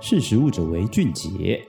识食物者为俊杰。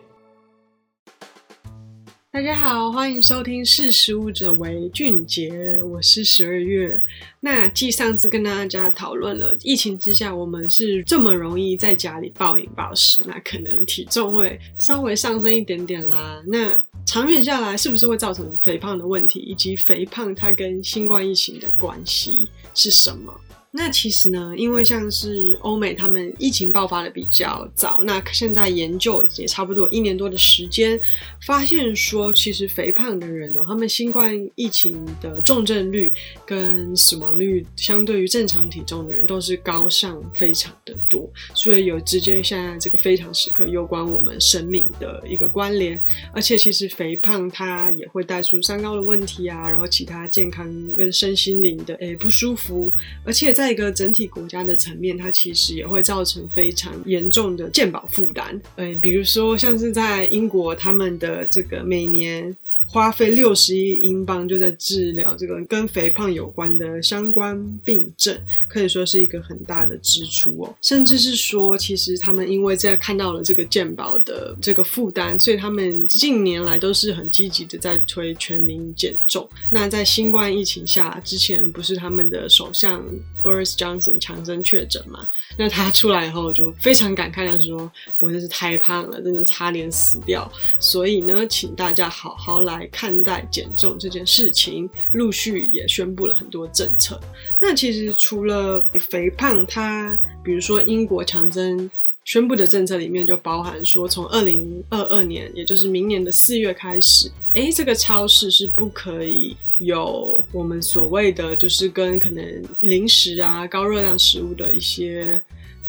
大家好，欢迎收听《识食物者为俊杰》，我是十二月。那继上次跟大家讨论了疫情之下，我们是这么容易在家里暴饮暴食，那可能体重会稍微上升一点点啦。那长远下来，是不是会造成肥胖的问题？以及肥胖它跟新冠疫情的关系是什么？那其实呢，因为像是欧美他们疫情爆发的比较早，那现在研究也差不多一年多的时间，发现说其实肥胖的人哦，他们新冠疫情的重症率跟死亡率相对于正常体重的人都是高上非常的多，所以有直接现在这个非常时刻有关我们生命的一个关联，而且其实肥胖它也会带出三高的问题啊，然后其他健康跟身心灵的诶不舒服，而且。在一个整体国家的层面，它其实也会造成非常严重的健保负担。呃，比如说像是在英国，他们的这个每年。花费六十亿英镑就在治疗这个跟肥胖有关的相关病症，可以说是一个很大的支出哦。甚至是说，其实他们因为在看到了这个健保的这个负担，所以他们近年来都是很积极的在推全民减重。那在新冠疫情下，之前不是他们的首相 Boris Johnson 强生确诊嘛？那他出来以后就非常感慨的说：“我真是太胖了，真的差点死掉。”所以呢，请大家好好来。来看待减重这件事情，陆续也宣布了很多政策。那其实除了肥胖，它比如说英国强生宣布的政策里面就包含说，从二零二二年，也就是明年的四月开始，诶，这个超市是不可以有我们所谓的就是跟可能零食啊、高热量食物的一些。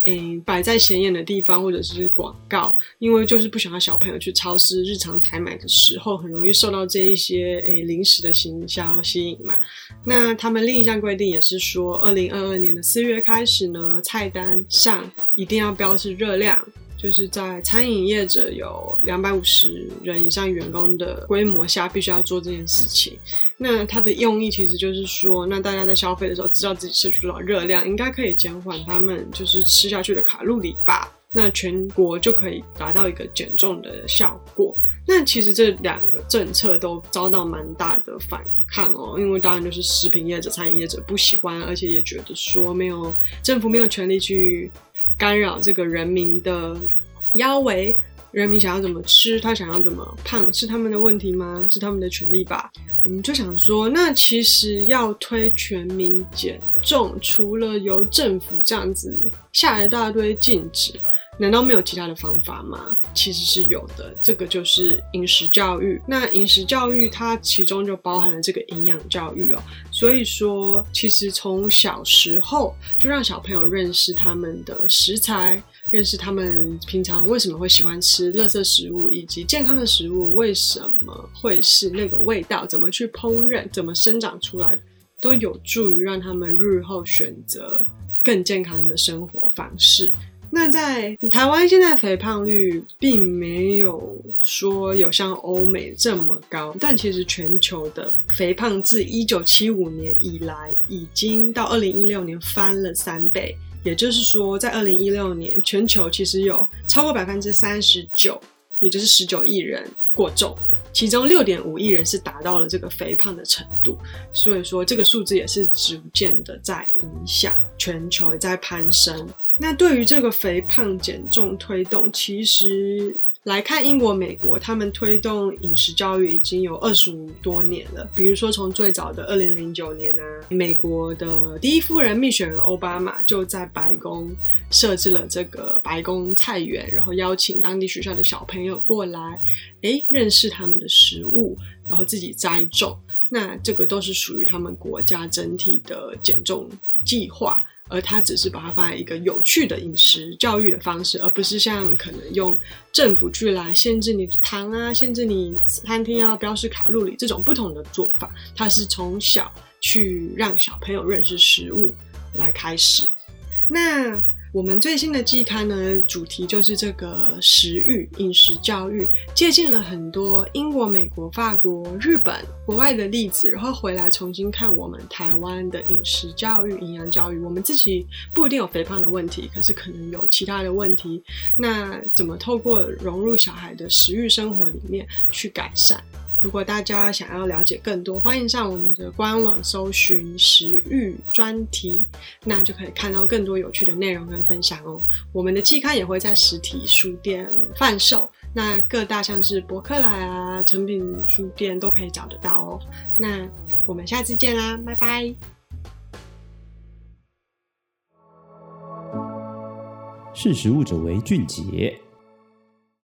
诶，摆在显眼的地方，或者是广告，因为就是不想要小朋友去超市日常采买的时候，很容易受到这一些诶零食的行销吸引嘛。那他们另一项规定也是说，二零二二年的四月开始呢，菜单上一定要标示热量。就是在餐饮业者有两百五十人以上员工的规模下，必须要做这件事情。那它的用意其实就是说，那大家在消费的时候知道自己摄取多少热量，应该可以减缓他们就是吃下去的卡路里吧？那全国就可以达到一个减重的效果。那其实这两个政策都遭到蛮大的反抗哦，因为当然就是食品业者、餐饮业者不喜欢，而且也觉得说没有政府没有权利去。干扰这个人民的腰围，人民想要怎么吃，他想要怎么胖，是他们的问题吗？是他们的权利吧？我们就想说，那其实要推全民减重，除了由政府这样子下一大堆禁止。难道没有其他的方法吗？其实是有的，这个就是饮食教育。那饮食教育它其中就包含了这个营养教育哦。所以说，其实从小时候就让小朋友认识他们的食材，认识他们平常为什么会喜欢吃垃圾食物，以及健康的食物为什么会是那个味道，怎么去烹饪，怎么生长出来，都有助于让他们日后选择更健康的生活方式。那在台湾，现在肥胖率并没有说有像欧美这么高，但其实全球的肥胖自一九七五年以来，已经到二零一六年翻了三倍。也就是说，在二零一六年，全球其实有超过百分之三十九，也就是十九亿人过重，其中六点五亿人是达到了这个肥胖的程度。所以说，这个数字也是逐渐的在影响全球，在攀升。那对于这个肥胖减重推动，其实来看英国、美国，他们推动饮食教育已经有二十五多年了。比如说，从最早的二零零九年呢、美国的第一夫人蜜雪儿·奥巴马就在白宫设置了这个白宫菜园，然后邀请当地学校的小朋友过来，诶，认识他们的食物，然后自己栽种。那这个都是属于他们国家整体的减重计划。而他只是把它放在一个有趣的饮食教育的方式，而不是像可能用政府去来限制你的糖啊，限制你餐厅要标示卡路里这种不同的做法。他是从小去让小朋友认识食物来开始。那我们最新的季刊呢，主题就是这个食育、饮食教育，借鉴了很多英国、美国、法国、日本国外的例子，然后回来重新看我们台湾的饮食教育、营养教育。我们自己不一定有肥胖的问题，可是可能有其他的问题。那怎么透过融入小孩的食育生活里面去改善？如果大家想要了解更多，欢迎上我们的官网搜寻食育专题，那就可以看到更多有趣的内容跟分享哦。我们的季刊也会在实体书店贩售，那各大像是博客来啊、诚品书店都可以找得到哦。那我们下次见啦，拜拜。识食物者为俊杰。